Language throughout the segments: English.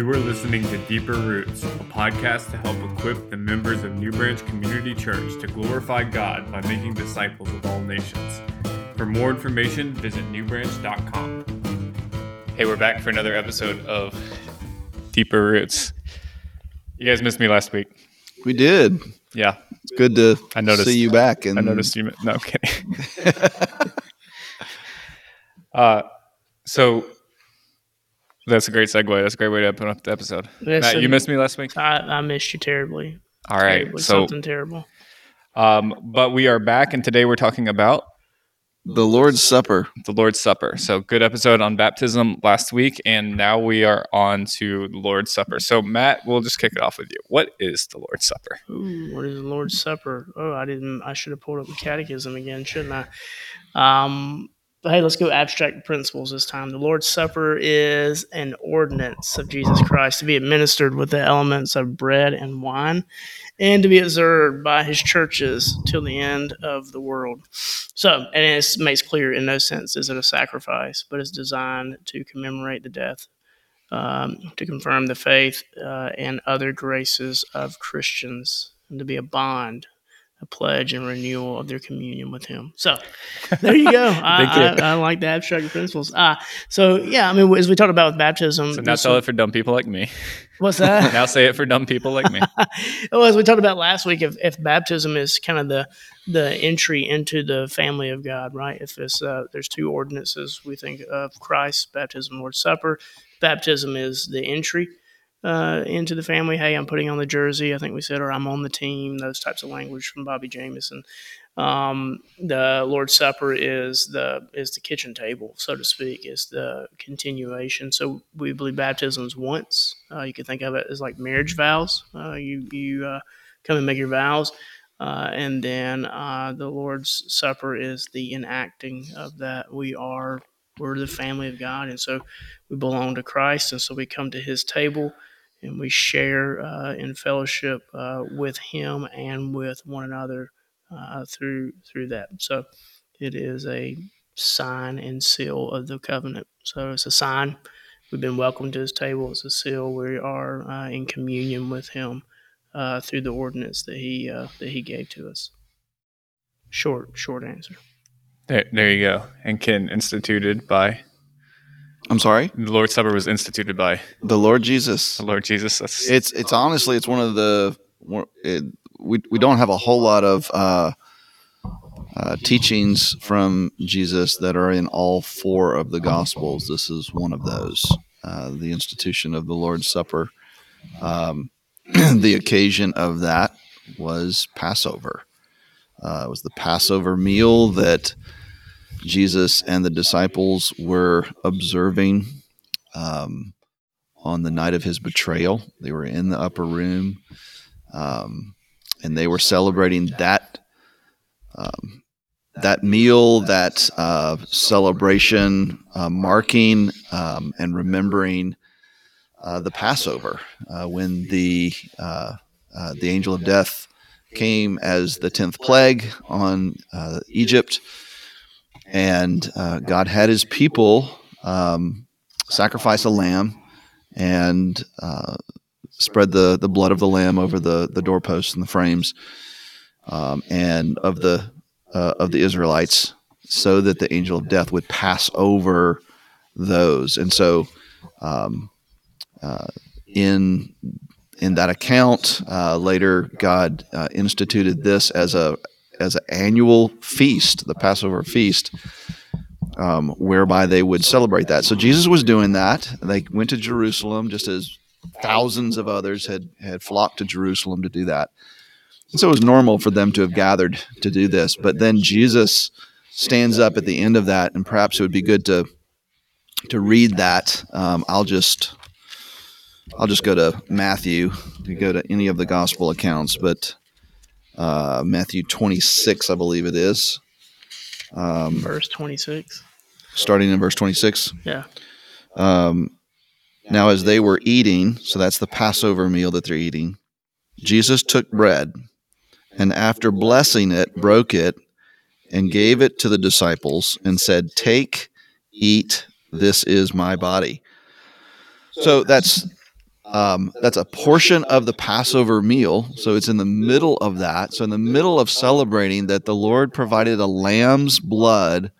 You are listening to Deeper Roots, a podcast to help equip the members of New Branch Community Church to glorify God by making disciples of all nations. For more information, visit newbranch.com. Hey, we're back for another episode of Deeper Roots. You guys missed me last week. We did. Yeah, It's good to I noticed. see you back. And I noticed you. No, I'm kidding. uh, so that's a great segue. That's a great way to open up the episode. Yes, Matt, you missed me last week. I, I missed you terribly. All right. Terribly, So, something terrible. um, but we are back, and today we're talking about the Lord's Supper. the Lord's Supper. So, good episode on baptism last week, and now we are on to the Lord's Supper. So, Matt, we'll just kick it off with you. What is the Lord's Supper? Ooh, what is the Lord's Supper? Oh, I didn't. I should have pulled up the Catechism again, shouldn't I? Um, but hey, let's go abstract principles this time. The Lord's Supper is an ordinance of Jesus Christ to be administered with the elements of bread and wine, and to be observed by His churches till the end of the world. So, and it makes clear in no sense is it a sacrifice, but it's designed to commemorate the death um, to confirm the faith uh, and other graces of Christians, and to be a bond, a pledge, and renewal of their communion with Him. So, there you go. I, I, I like the abstract principles. Ah, so yeah, I mean, as we talked about with baptism, So, now tell it for dumb people like me. what's that? now say it for dumb people like me. well, as we talked about last week, if, if baptism is kind of the the entry into the family of God, right? If it's uh, there's two ordinances we think of Christ, baptism, Lord's Supper. Baptism is the entry uh, into the family. Hey, I'm putting on the jersey. I think we said, or I'm on the team. Those types of language from Bobby Jamieson. Um, the Lord's Supper is the is the kitchen table, so to speak. Is the continuation. So we believe baptisms once. Uh, you can think of it as like marriage vows. Uh, you you uh, come and make your vows, uh, and then uh, the Lord's Supper is the enacting of that. We are we're the family of God, and so we belong to Christ, and so we come to His table and we share uh, in fellowship uh, with Him and with one another uh, through through that. So it is a sign and seal of the covenant. So it's a sign. We've been welcomed to His table. It's a seal. We are uh, in communion with Him uh, through the ordinance that He uh, that He gave to us. Short, short answer. There, there you go. And Ken instituted by I'm sorry, the Lord's Supper was instituted by the Lord Jesus. the Lord Jesus. That's It's it's honestly it's one of the it, we we don't have a whole lot of uh, uh, teachings from Jesus that are in all four of the Gospels. This is one of those. Uh, the institution of the Lord's Supper. Um, the occasion of that was Passover. Uh, it was the Passover meal that Jesus and the disciples were observing um, on the night of his betrayal. They were in the upper room, um, and they were celebrating that um, that meal, that uh, celebration, uh, marking um, and remembering uh, the Passover uh, when the uh, the angel of death came as the tenth plague on Egypt, and uh, God had His people um, sacrifice a lamb and uh, spread the, the blood of the lamb over the, the doorposts and the frames um, and of the uh, of the Israelites, so that the angel of death would pass over those. And so, um, uh, in in that account, uh, later God uh, instituted this as a as an annual feast, the Passover feast, um, whereby they would celebrate that. So Jesus was doing that. They went to Jerusalem, just as thousands of others had had flocked to Jerusalem to do that. And so it was normal for them to have gathered to do this. But then Jesus stands up at the end of that, and perhaps it would be good to to read that. Um, I'll just I'll just go to Matthew go to any of the gospel accounts, but uh, Matthew 26, I believe it is, um, Verse twenty six. starting in verse 26. Yeah. Um, now, as they were eating, so that's the Passover meal that they're eating, Jesus took bread and after blessing it, broke it and gave it to the disciples and said, Take, eat, this is my body. So that's um, that's a portion of the Passover meal. So it's in the middle of that. So in the middle of celebrating that the Lord provided a lamb's blood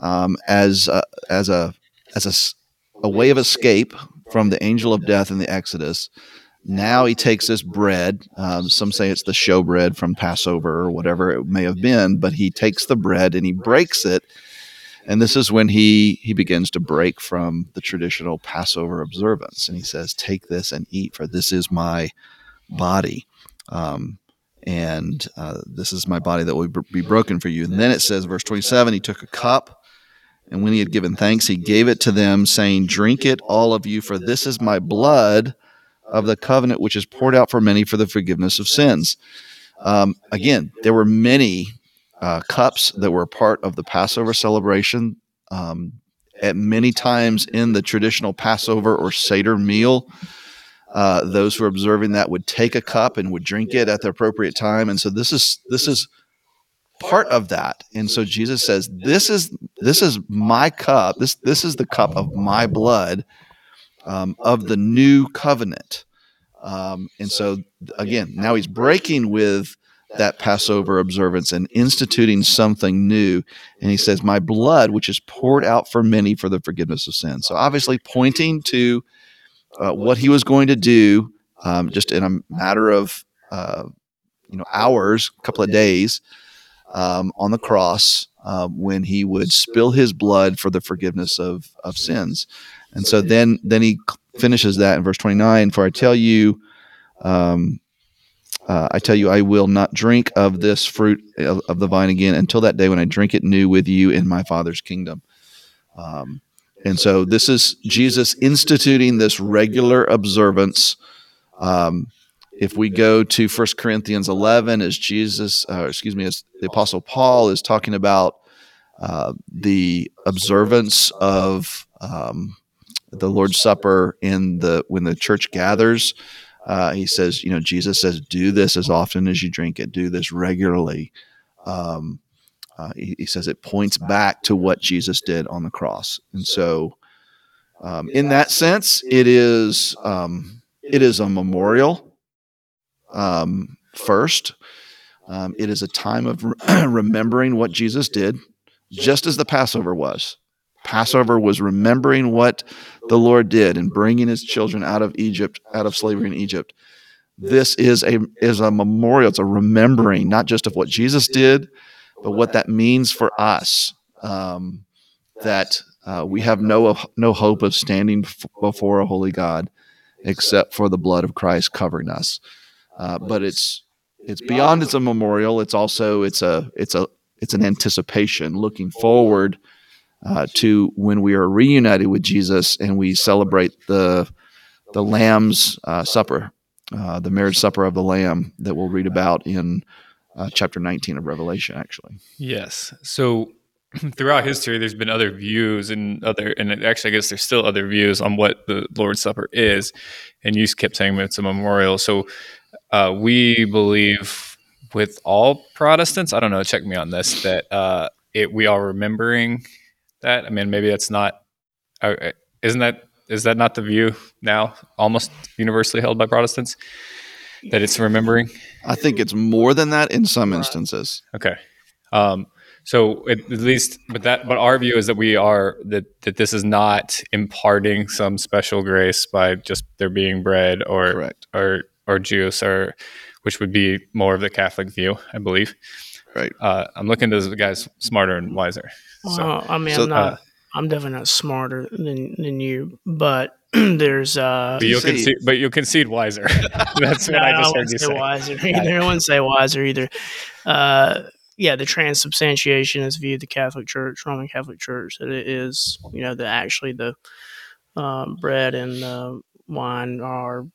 um, as a, as a as a, a way of escape from the angel of death in the Exodus. Now he takes this bread. Um, some say it's the show bread from Passover or whatever it may have been, but he takes the bread and he breaks it and this is when he he begins to break from the traditional passover observance. And he says take this and eat for this is my body. Um, and uh, this is my body that will be broken for you. And then it says verse 27 he took a cup and when he had given thanks he gave it to them saying drink it all of you for this is my blood of the covenant which is poured out for many for the forgiveness of sins. Um, again there were many uh, cups that were part of the Passover celebration. Um, at many times in the traditional Passover or Seder meal, uh, those who were observing that would take a cup and would drink it at the appropriate time. And so this is this is part of that. And so Jesus says, "This is this is my cup. This this is the cup of my blood um, of the new covenant." Um, and so again, now he's breaking with that Passover observance and instituting something new. And he says, My blood, which is poured out for many for the forgiveness of sins. So obviously pointing to uh, what he was going to do um, just in a matter of uh, you know hours, a couple of days um, on the cross uh, when he would spill his blood for the forgiveness of, of sins. And so then then he finishes that in verse 29 For I tell you, um, uh, I tell you, I will not drink of this fruit of, of, the vine again until that day when I drink it new with you in my Father's kingdom. Um, and so this is Jesus instituting this regular observance. Um, if we go to 1 Corinthians 11, as Jesus, uh, excuse me, as the Apostle Paul is talking about uh, the observance of um, the Lord's Supper in the when the church gathers. Uh, he says, you know, Jesus says, do this as often as you drink it, do this regularly. Um, uh, he, he, says it points back to what Jesus did on the cross. And so, um, in that sense, it is, um, it is a memorial um, first. Um, it is a time of re- remembering what Jesus did, just as the Passover was. Passover was remembering what the Lord did and bringing his children out of Egypt, out of slavery in Egypt. This is a is a memorial. It's a remembering, not just of what Jesus did, but what that means for us. Um, that uh, we have no no hope of standing before a holy God except for the blood of Christ covering us. Uh, but it's it's beyond. It's a memorial. It's also it's a it's a it's an anticipation, looking forward uh, to when we are reunited with Jesus and we celebrate the the Lamb's uh, Supper, uh, the marriage supper of the Lamb that we'll read about in uh, chapter 19 of Revelation. Actually, yes. So throughout history, there's been other views and other, and actually, I guess there's still other views on what the Lord's Supper is. And you kept saying it's a memorial. So uh, we believe with all Protestants, I don't know, check me on this, that uh, it, we are remembering that? I mean, maybe that's not. Uh, uh, isn't that is that not the view now, almost universally held by Protestants, that it's remembering? I think it's more than that in some instances. Okay. Um, so at, at least, but that, but our view is that we are that that this is not imparting some special grace by just there being bread or Correct. or or juice or which would be more of the Catholic view, I believe. Right. Uh, I'm looking to the guys smarter and wiser. So, Well, I mean, so, I'm not. uh, I'm definitely not smarter than than you, but there's uh. but you'll See- concede, but you'll concede wiser. That's what No, I just heard wouldn't you say say. wiser either. I wouldn't say wiser either. Uh, yeah, the transubstantiation is viewed the Catholic Church, Roman Catholic Church, that it is, you know, that actually the um, bread and uh, wine are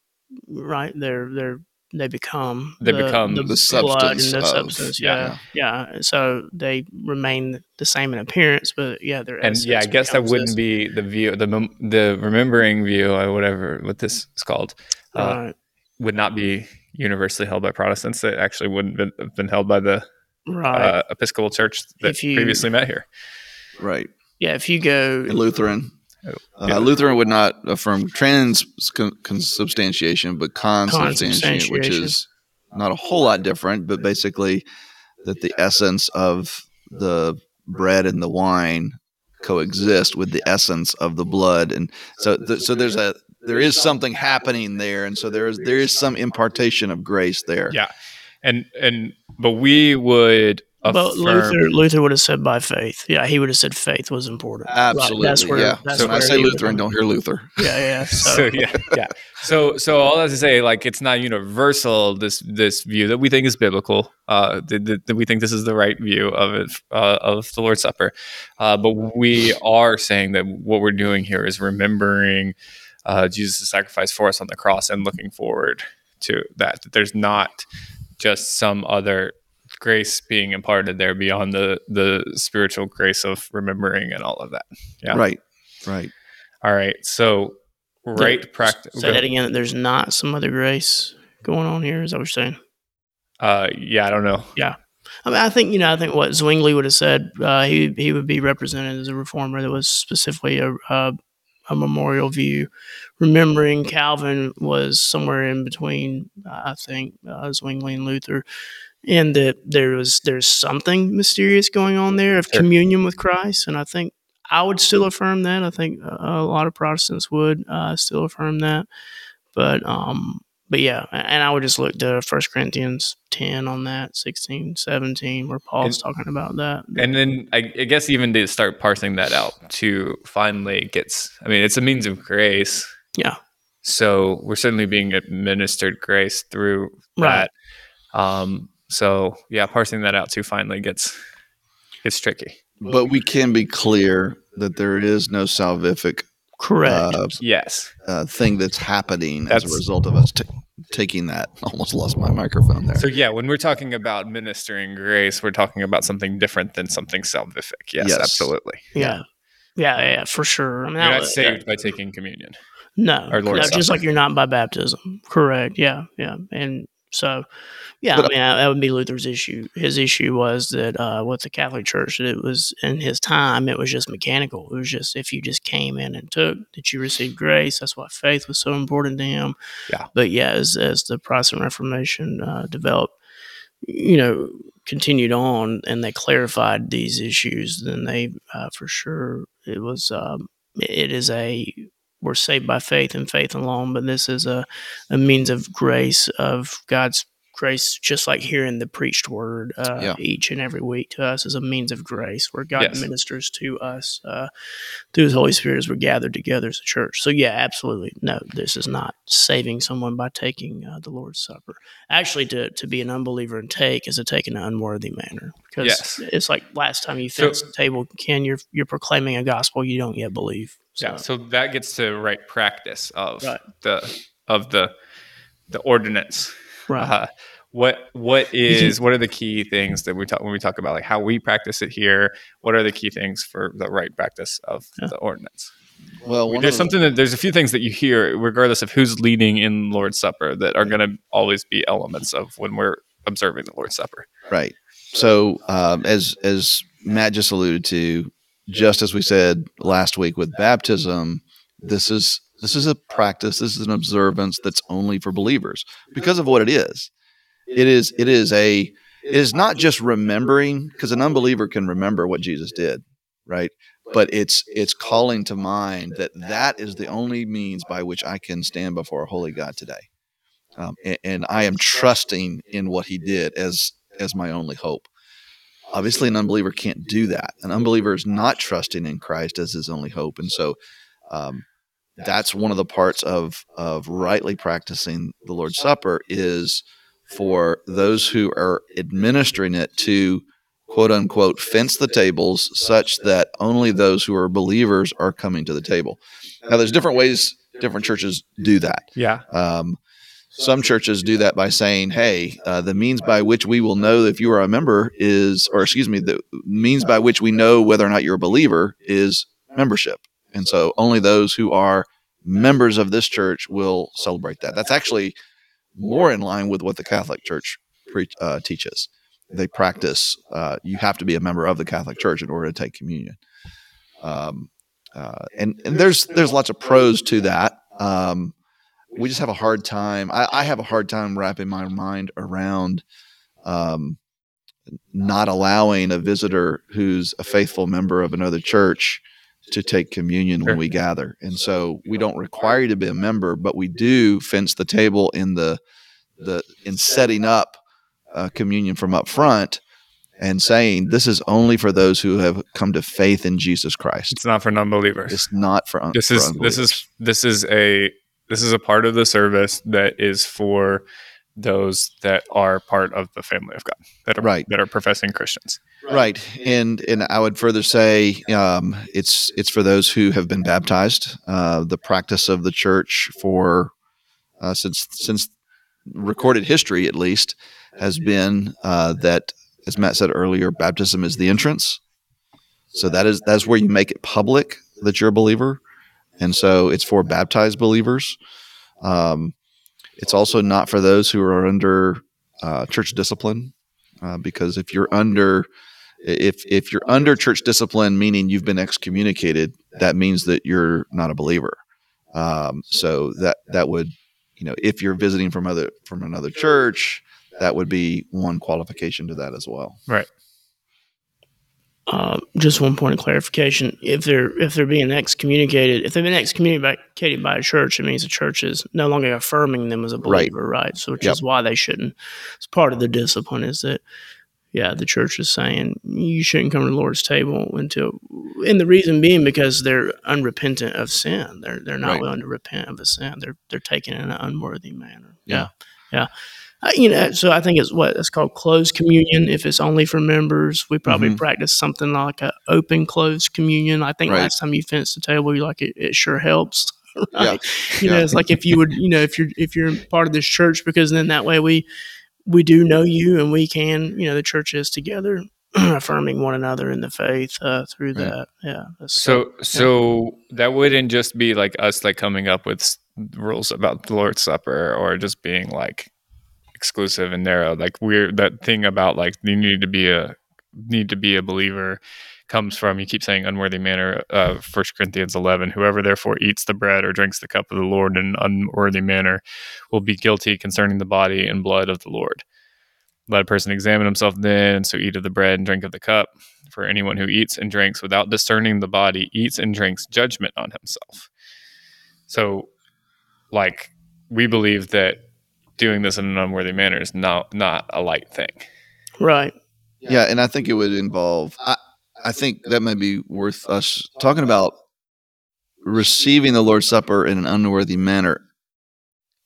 right. They're they're they become They the, become the, the blood substance and the of- substance. yeah. Yeah, yeah. So they remain the same in appearance, but yeah, their And yeah, I guess that wouldn't this. be the view, the the remembering view, or whatever what this is called, uh, Right. would not be universally held by Protestants. It actually wouldn't been, have been held by the right. uh, Episcopal Church that If you- previously met here. Right. yeah, if you go And Lutheran. Uh, Yeah. Lutheran would not affirm transubstantiation, but consubstantiation, which is not a whole lot different, but basically that the essence of the bread and the wine coexist with the essence of the blood, and so th- so there's a there is something happening there, and so there is there is some impartation of grace there. Yeah. And and but we would But affirm Luther, Luther would have said by faith. Yeah, he would have said faith was important. Right, Absolutely, That's where. yeah. That's so when I say he would- Lutheran, don't hear Luther. Yeah, yeah. So, so yeah, yeah. So so all that to say, like it's not universal. This this view that we think is biblical. Uh, that, that, that we think this is the right view of it uh, of the Lord's Supper. Uh, but we are saying that what we're doing here is remembering uh, Jesus' sacrifice for us on the cross and looking forward to that. That there's not just some other grace being imparted there beyond the the spiritual grace of remembering and all of that. Yeah. Right, right. All right. So right practice. say that again. There's not some other grace going on here. Is that what you're saying? Uh, yeah, I don't know. Yeah. I mean, I think you know. I think what Zwingli would have said. Uh, he he would be represented as a reformer that was specifically a a, a memorial view. Remembering Calvin was somewhere in between. uh, I think uh, Zwingli and Luther, and that there was there's something mysterious going on there of Sure. communion with Christ. And I think I would still affirm that. I think a lot of Protestants would uh, still affirm that. But um, but yeah, and I would just look to First Corinthians 10 on that, 16, 17, where Paul's talking about that. And then I, I guess even to start parsing that out to finally gets. I mean, it's a means of grace. Yeah. So we're certainly being administered grace through Right. that. Um. So yeah, parsing that out too finally gets gets tricky. But we can be clear that there is no salvific Correct. uh, Yes. uh, thing that's happening as a result of us ta taking that. Almost lost my microphone there. So yeah, when we're talking about ministering grace, we're talking about something different than something salvific. Yes, Yes. absolutely. yeah. yeah. Yeah, for sure. I mean, You're I- not saved by taking communion. No, no, just like you're not by baptism. Correct. Yeah, yeah. And so, yeah, But- I mean, that would be Luther's issue. His issue was that uh, with the Catholic Church, it was in his time, it was just mechanical. It was just if you just came in and took that you received grace. That's why faith was so important to him. Yeah. But yeah, as as the Protestant Reformation uh, developed, you know, continued on and they clarified these issues, then they uh, for sure it was um, it is a we're saved by faith and faith alone, but this is a, a means of grace of God's grace, just like hearing the preached word uh, Yeah. each and every week to us is a means of grace where God Yes. ministers to us uh, through His Holy Spirit as we're gathered together as a church. So, yeah, absolutely. No, this is not saving someone by taking uh, the Lord's Supper. Actually, to, to be an unbeliever and take is to take in an unworthy manner because Yes. it's like last time you So- the table, Ken, you're, you're proclaiming a gospel you don't yet believe. So, Yeah, so that gets to right practice of Right. the of the the ordinance. right. Uh, what what is what are the key things that we talk when we talk about like how we practice it here? What are the key things for the right practice of Yeah. the ordinance? well, one there's of the- something that there's a few things that you hear, regardless of who's leading in Lord's Supper, that are going to always be elements of when we're observing the Lord's Supper. Right. So, um, as as Matt just alluded to, just as we said last week with baptism, this is this is a practice. This is an observance that's only for believers because of what it is. It is it is a it is not just remembering because an unbeliever can remember what Jesus did, right? But it's it's calling to mind that that is the only means by which I can stand before a holy God today, um, and, and I am trusting in what He did as as my only hope. Obviously, an unbeliever can't do that. An unbeliever is not trusting in Christ as his only hope, and so um, that's one of the parts of of rightly practicing the Lord's Supper is for those who are administering it to quote unquote fence the tables such that only those who are believers are coming to the table. Now, there's different ways different churches do that. Yeah, Um, some churches do that by saying, "Hey, uh, the means by which we will know if you are a member is, or excuse me, the means by which we know whether or not you're a believer is membership." And so, only those who are members of this church will celebrate that. That's actually more in line with what the Catholic Church pre- uh, teaches. They practice. Uh, you have to be a member of the Catholic Church in order to take communion. Um, uh, and and there's there's lots of pros to that. Um, we just have a hard time. I, I have a hard time wrapping my mind around um, not allowing a visitor who's a faithful member of another church to take communion Sure. when we gather. And so we don't require you to be a member, but we do fence the table in the the in setting up uh, communion from up front and saying this is only for those who have come to faith in Jesus Christ. It's not for non-believers. It's not for un- this for is this is this is a this is a part of the service that is for those that are part of the family of God that are Right. that are professing Christians. right and and i would further say um, it's it's for those who have been baptized uh, the practice of the church for uh, since since recorded history at least has been uh, that as matt said earlier baptism is the entrance so that is that's where you make it public that you're a believer and so it's for baptized believers um, it's also not for those who are under uh, church discipline uh, because if you're under if if you're under church discipline, meaning you've been excommunicated, that means that you're not a believer. Um, so that that would, you know, if you're visiting from other from another church, that would be one qualification to that as well. Uh, just one point of clarification: if they're if they're being excommunicated, if they've been excommunicated by a church, it means the church is no longer affirming them as a Right. believer, right? So, which Yep. is why they shouldn't. It's part of the discipline is that, yeah, the church is saying you shouldn't come to the Lord's table until, and the reason being because they're unrepentant of sin. They're they're not Right. willing to repent of a sin. They're they're taking it in an unworthy manner. Yeah. yeah. yeah. Uh, you know, so I think it's what it's called closed communion. If it's only for members, we probably Mhm. practice something like a open closed communion. I think Right. last time you fenced the table, you like it, it sure helps. Yeah. Right? You know, Yeah. it's like if you would, you know, if you're if you're part of this church, because then that way we we do know you and we can, you know, the church is together, affirming one another in the faith uh, through Right. that. Yeah. that's- So so that wouldn't just be like us like coming up with rules about the Lord's Supper or just being like exclusive and narrow. Like we're that thing about like you need to be a need to be a believer comes from you keep saying unworthy manner uh first corinthians 11 whoever therefore eats the bread or drinks the cup of the lord in an unworthy manner will be guilty concerning the body and blood of the lord. Let a person examine himself then so eat of the bread and drink of the cup. For anyone who eats and drinks without discerning the body eats and drinks judgment on himself. So like we believe that doing this in an unworthy manner is not not a light thing right. Yeah, and I think it would involve. I, I think that may be worth us talking about receiving the Lord's Supper in an unworthy manner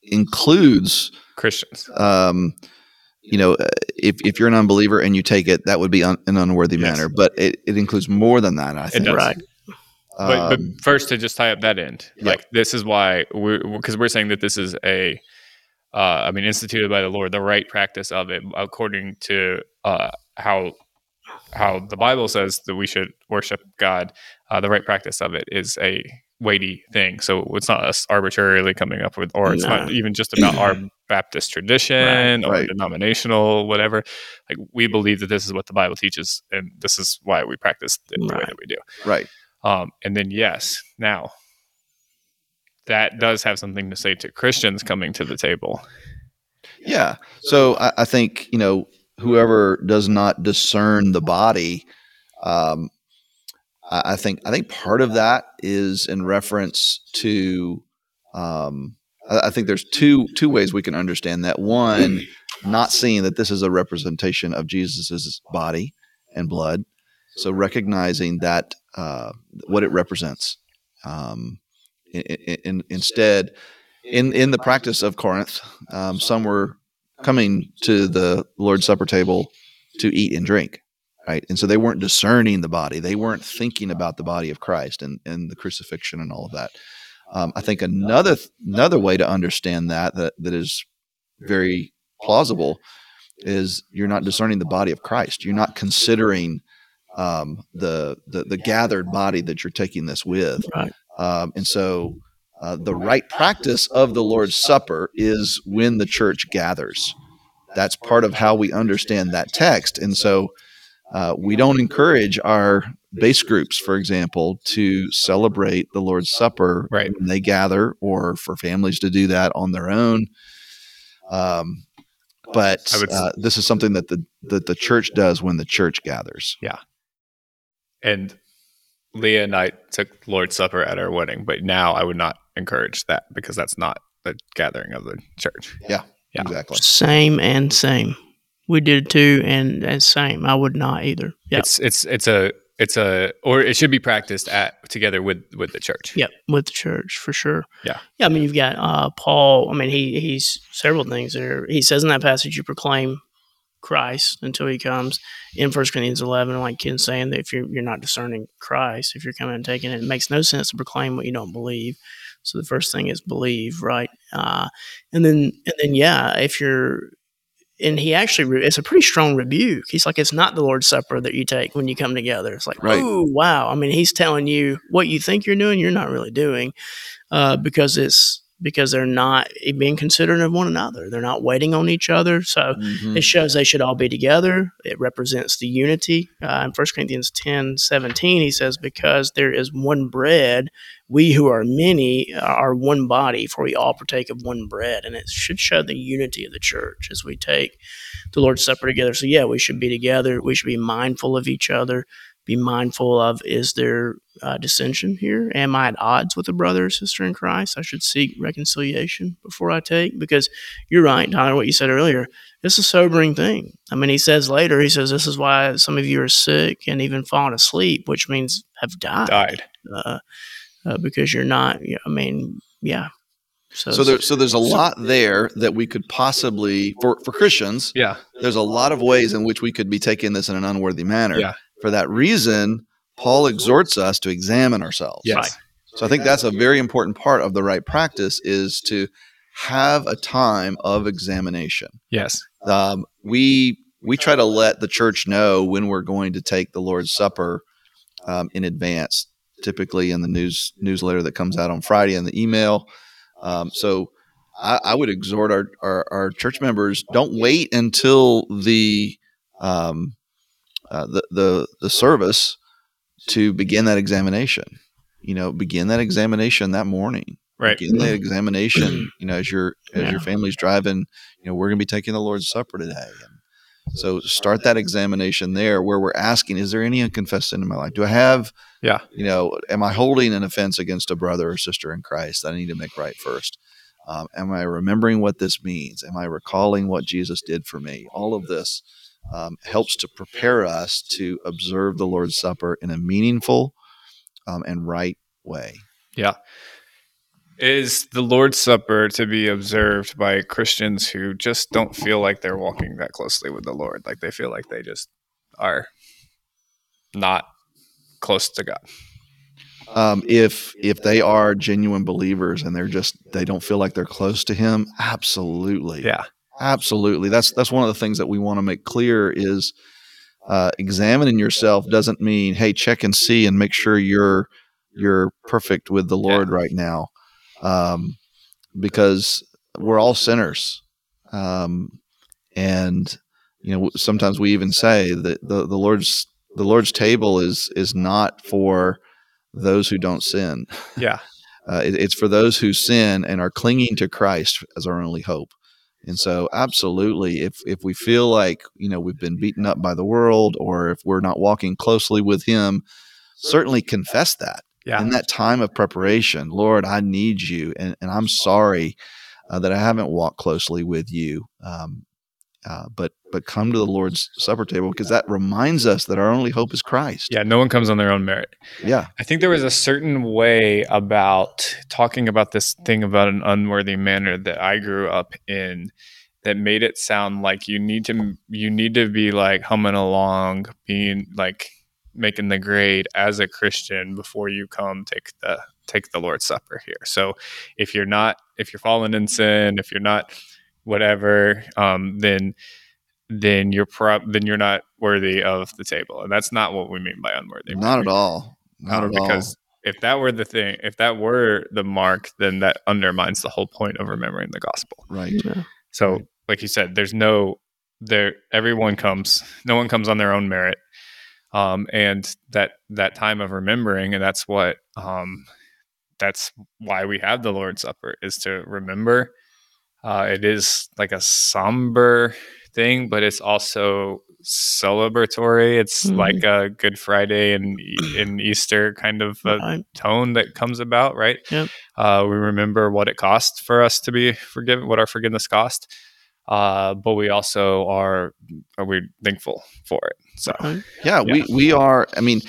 includes christians um, you know, uh, if, if you're an unbeliever and you take it, that would be un, an unworthy Yes. manner. But it, it includes more than that. I think. does. Right. but, but Um, first to just tie up that end yeah. like this is why we're because we're saying that this is a uh, i mean instituted by the lord the right practice of it according to uh, how how the bible says that we should worship god uh, the right practice of it is a weighty thing. So it's not us arbitrarily coming up with or it's not even just about our baptist tradition or Right. denominational whatever. Like we believe that this is what the bible teaches and this is why we practice it the way that we do. Right. um, and then, yes, now that does have something to say to Christians coming to the table. Yeah. So I, I think you know whoever does not discern the body, um, I, think I think part of that is in reference to. Um, I, I think there's two two ways we can understand that. One, not seeing that this is a representation of Jesus's body and blood, so recognizing that uh, what it represents. Um, in, in, instead, in in the practice of Corinth, um, some were coming to the Lord's Supper table to eat and drink, right? And so they weren't discerning the body; they weren't thinking about the body of Christ and and the crucifixion and all of that. Um, I think another another way to understand that that that is very plausible is you're not discerning the body of Christ. You're not considering um, the, the the gathered body that you're taking this with. Right. Um, and so uh, the right practice of the Lord's Supper is when the church gathers. That's part of how we understand that text. And so uh, we don't encourage our base groups, for example, to celebrate the Lord's Supper Right. when they gather, or for families to do that on their own. Um, but uh, this is something that the that the church does when the church gathers. Yeah, and Leah and I took Lord's Supper at our wedding, but now I would not encourage that because that's not the gathering of the church. Yeah. Exactly. Same and same. We did too, and and same. I would not either. Yeah. It's it's it's a it's a or it should be practiced at together with with the church. Yep, with the church for sure. Yeah. yeah. I mean, you've got uh, Paul. I mean, he he's several things there. He says in that passage, you proclaim Christ until he comes. In First Corinthians eleven, like Ken's saying, that if you're you're not discerning Christ, if you're coming and taking it, it makes no sense to proclaim what you don't believe. So the first thing is believe, right? Uh, and then and then yeah, if you're and he actually re- it's a pretty strong rebuke. He's like, it's not the Lord's Supper that you take when you come together. It's like, Right. oh wow. I mean, he's telling you what you think you're doing, you're not really doing, uh, because it's because they're not being considerate of one another. They're not waiting on each other. So Mhm. it shows they should all be together. It represents the unity. Uh, in 1 Corinthians 10 17, he says, Because there is one bread, we who are many are one body, for we all partake of one bread. And it should show the unity of the church as we take the Lord's Supper together. So, yeah, we should be together. We should be mindful of each other. Be mindful of is there uh, dissension here? Am I at odds with a brother or sister in Christ? I should seek reconciliation before I take because you're right, Tyler, what you said earlier. It's a sobering thing. I mean, he says later, he says, This is why some of you are sick and even fallen asleep, which means have died Died. uh, uh, because you're not, I mean, yeah. So, So there, so there's a lot there that we could possibly for for Christians. Yeah. There's a lot of ways in which we could be taking this in an unworthy manner. Yeah. For that reason, Paul exhorts us to examine ourselves. Yes. Right. So I think that's a very important part of the right practice is to have a time of examination. Yes. Um, we we try to let the church know when we're going to take the Lord's Supper um, in advance, typically in the news newsletter that comes out on Friday and the email. Um, so I, I would exhort our, our our church members: don't wait until the um, uh, the the the service to begin that examination. You know, begin that examination that morning Right. begin the examination you know as your as Yeah. your family's driving you know we're going to be taking the lord's supper today and so start that examination there where we're asking is there any unconfessed sin in my life do i have Yeah. you know am i holding an offense against a brother or sister in christ that i need to make right first um, am i remembering what this means am i recalling what jesus did for me all of this um, helps to prepare us to observe the lord's supper in a meaningful um, and right way Yeah. Is the Lord's Supper to be observed by Christians who just don't feel like they're walking that closely with the Lord? Like they feel like they just are not close to God. um, if if they are genuine believers and they're just they don't feel like they're close to him absolutely Yeah. Absolutely that's that's one of the things that we want to make clear is uh, examining yourself doesn't mean hey check and see and make sure you're you're perfect with the lord right now um, because we're all sinners um, and you know sometimes we even say that the, the lord's the lord's table is is not for those who don't sin. Yeah. Uh, it- it's for those who sin and are clinging to Christ as our only hope. And so, absolutely, if if we feel like you know we've been beaten up by the world, or if we're not walking closely with Him, certainly confess that Yeah. in that time of preparation. Lord, I need you, and, and I'm sorry uh, that I haven't walked closely with you. Um, uh, but but come to the Lord's supper table because that reminds us that our only hope is Christ. Yeah. No one comes on their own merit. Yeah. I think there was a certain way about talking about this thing about an unworthy manner that I grew up in that made it sound like you need to you need to be like humming along, being like making the grade as a Christian before you come take the take the Lord's Supper here. So if you're not if you're falling in sin, if you're not whatever, um, then then you're pro- then you're not worthy of the table, and that's not what we mean by unworthy. Not at all. Not Um, at all. because if that were the thing, if that were the mark, then that undermines the whole point of remembering the gospel. Right. Yeah. So, like you said, there's no there. Everyone comes. No one comes on their own merit. um, and that that time of remembering, and that's what um, that's why we have the Lord's Supper is to remember. Uh, it is like a somber thing, but it's also celebratory. It's Mhm. like a Good Friday and in Easter kind of a Right. tone that comes about, right? Yep. Uh, we remember what it cost for us to be forgiven, what our forgiveness cost, uh, but we also are are we thankful for it. So Right. Yeah, we we are. I mean,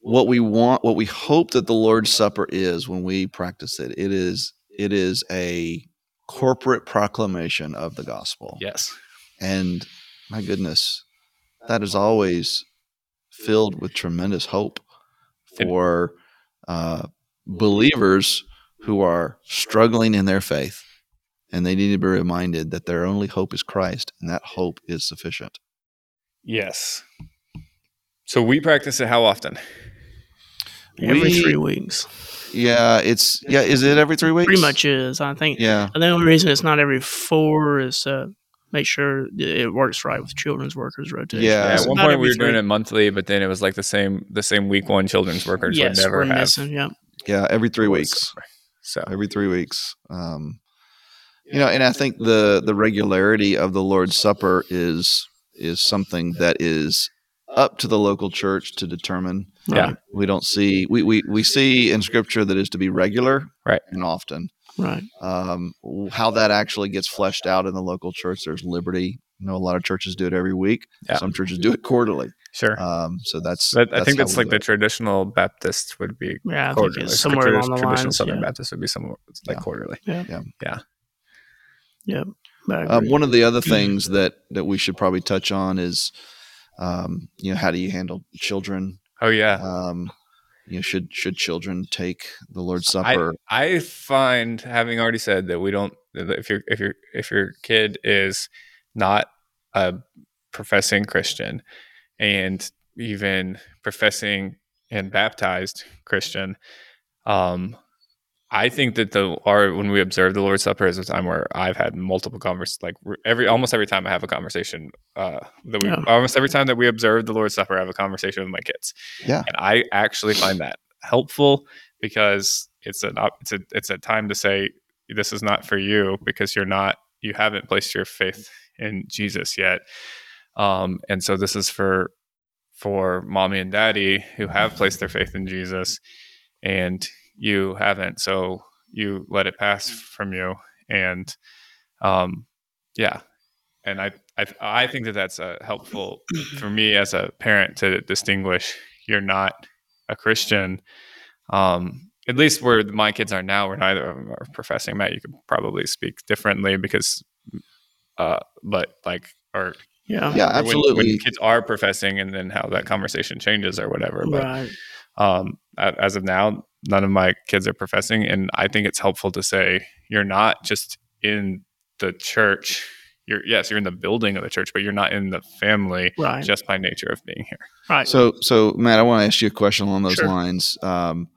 what we want, what we hope that the Lord's Supper is when we practice it, it is it is a corporate proclamation of the gospel. yes, And my goodness, that is always filled with tremendous hope for uh, believers who are struggling in their faith. And they need to be reminded that their only hope is Christ, and that hope is sufficient. yes. So we practice it how often? Every We- three weeks. Yeah, it's yeah. Is it every three weeks? Pretty much is. I think. Yeah, And the only reason it's not every four is uh, make sure it works right with children's workers rotation. Yeah, Yeah, It's at one point we every were doing it monthly, but then it was like the same the same week one children's workers Yes, would never we're have. missing. Yeah. yeah. Every three weeks. So Every three weeks. Um, you know, and I think the the regularity of the Lord's Supper is is something that is up to the local church to determine. Yeah. Right. We don't see we we, we see in Scripture that is to be regular, Right. and often. Right. Um, how that actually gets fleshed out in the local church, there's liberty. You know, a lot of churches do it every week. Yeah. Some churches do it quarterly. sure. Um, so that's, That, I think how that's like the traditional Baptist would be Yeah. I think quarterly. it's somewhere Tradi- along the traditional lines. Southern Yeah. Baptist would be somewhere like Yeah. quarterly. Yep. But I Um, one of the other things that that we should probably touch on is, um, you know, how do you handle children? Oh yeah. Um, you know, should should children take the Lord's I, Supper? I find having already said that we don't that if your if your if your kid is not a professing Christian and even professing and baptized Christian, um, I think that the our when we observe the Lord's Supper is a time where I've had multiple conversations. Like every almost every time I have a conversation, uh, that we Yeah. almost every time that we observe the Lord's Supper, I have a conversation with my kids. Yeah. and I actually find that helpful because it's an it's a it's a time to say this is not for you because you're not you haven't placed your faith in Jesus yet, um, and so this is for for mommy and daddy who have placed their faith in Jesus, and you haven't. So you let it pass from you, and um, yeah, and I I I think that that's uh, helpful for me as a parent to distinguish. You're not a Christian. Um, at least where my kids are now, where neither of them are professing. Matt, you could probably speak differently because, uh, but like, or yeah. Yeah, or when- absolutely. When, kids are professing, and then how that conversation changes or whatever. But Right. um, as of now, none of my kids are professing, and I think it's helpful to say you're not just in the church. You're yes, you're in the building of the church, but you're not in the family Right. just by nature of being here. right. So, so Matt, I want to ask you a question along those Sure. lines. Um,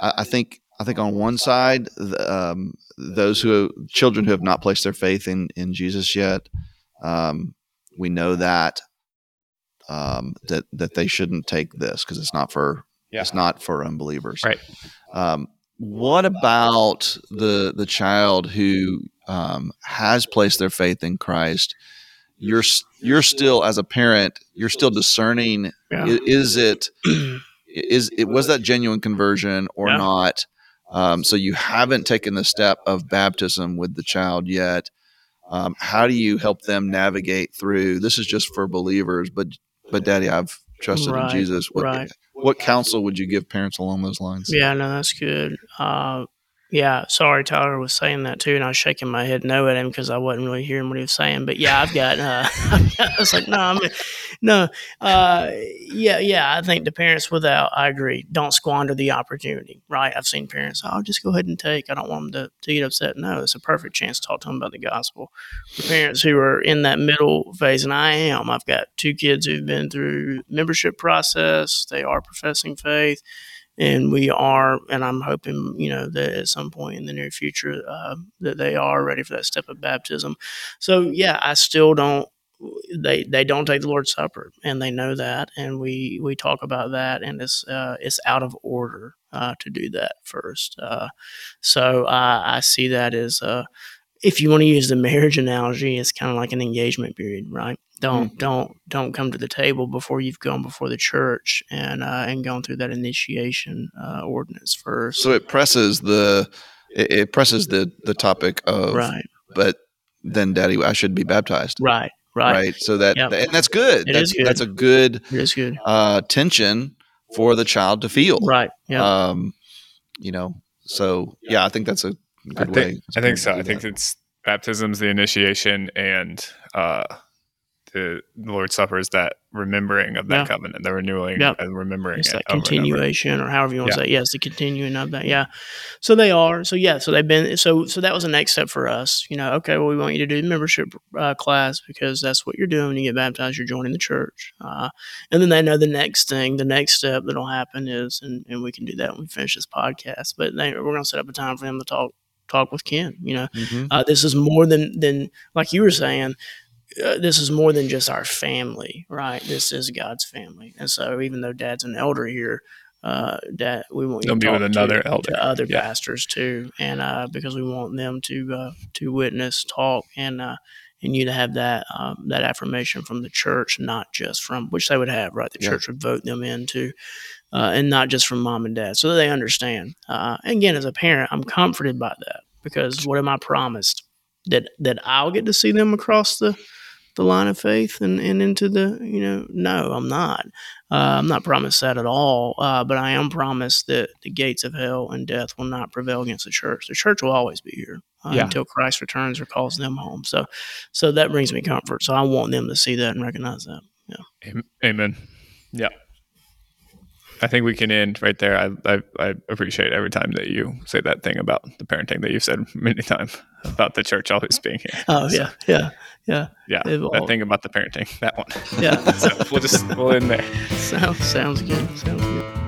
I, I think I think on one side, the, um, those who children who have not placed their faith in in Jesus yet, um, we know that um, that that they shouldn't take this because it's not for Yeah. it's not for unbelievers. Right. Um, what about the the child who um, has placed their faith in Christ? You're you're still as a parent, you're still discerning. Yeah. i- Is it is it was that genuine conversion or Yeah. not? Um, so you haven't taken the step of baptism with the child yet. Um, how do you help them navigate through? This is just for believers, but but Daddy, I've trusted Right, in Jesus. What, right. What counsel would you give parents along those lines? Yeah, no, that's good. Uh, yeah, sorry, Tyler was saying that too, and I was shaking my head no at him because I wasn't really hearing what he was saying. But yeah, I've got. Uh, I was like, no, I mean, no, uh, yeah, yeah. I think the parents, without, I agree, don't squander the opportunity. Right? I've seen parents, oh, just go ahead and take. I don't want them to, to get upset. No, it's a perfect chance to talk to them about the gospel. For parents who are in that middle phase, and I am. I've got two kids who've been through membership process. They are professing faith and we are and i'm hoping you know that at some point in the near future uh, that they are ready for that step of baptism so yeah i still don't they they don't take the Lord's Supper, and they know that, and we we talk about that, and it's uh, it's out of order uh, to do that first. Uh, so I see that as uh, if you want to use the marriage analogy, it's kind of like an engagement period, right? Don't mm-hmm. don't don't come to the table before you've gone before the church and uh, and gone through that initiation uh, ordinance first. So it presses the it, it presses the the topic of right, but then, Daddy, I should be baptized. Right, right, right. So that yep. and that's good. It that's good. that's a good. It is good. Uh, tension for the child to feel. Right. Yeah. Um, you know. So yeah, I think that's a good I think, way. I think so. I think it's baptism's the initiation and uh the Lord's Supper is that remembering of that yeah. covenant, the renewing yep. and remembering it's it that continuation, or however you want yeah. to say. It. Yes, the continuing of that. Yeah. So they are. So yeah. So they've been. So so that was the next step for us. You know. Okay. Well, we want you to do the membership uh, class because that's what you're doing. When you get baptized, you're joining the church. Uh, and then they know the next thing, the next step that'll happen is, and, and we can do that when we finish this podcast. But they, we're going to set up a time for them to talk talk with Ken. You know, mm-hmm. uh, this is more than than like you were saying uh, this is more than just our family, right? This is God's family, and so even though Dad's an elder here, uh, Dad, we want you to be with another to, elder, to other yeah. pastors too, and uh, because we want them to uh, to witness, talk, and uh, and you to have that um, that affirmation from the church, not just from which they would have, right? The yeah. church would vote them into. Uh, and not just from mom and dad, so that they understand. Uh, and again, as a parent, I'm comforted by that because what am I promised? That that I'll get to see them across the the line of faith and, and into the you know no i'm not. Uh, i'm not promised that at all uh, but i am promised that the gates of hell and death will not prevail against the church. The church will always be here uh, yeah. until christ returns or calls them home. So so that brings me comfort. So i want them to see that and recognize that. Yeah. Amen. Yeah I think we can end right there. I, I, I appreciate every time that you say that thing about the parenting that you've said many times about the church always being here. Oh so, yeah, yeah, yeah, yeah. That thing about the parenting, that one. Yeah. so we'll just we'll end there. Sounds sounds good. Sounds good.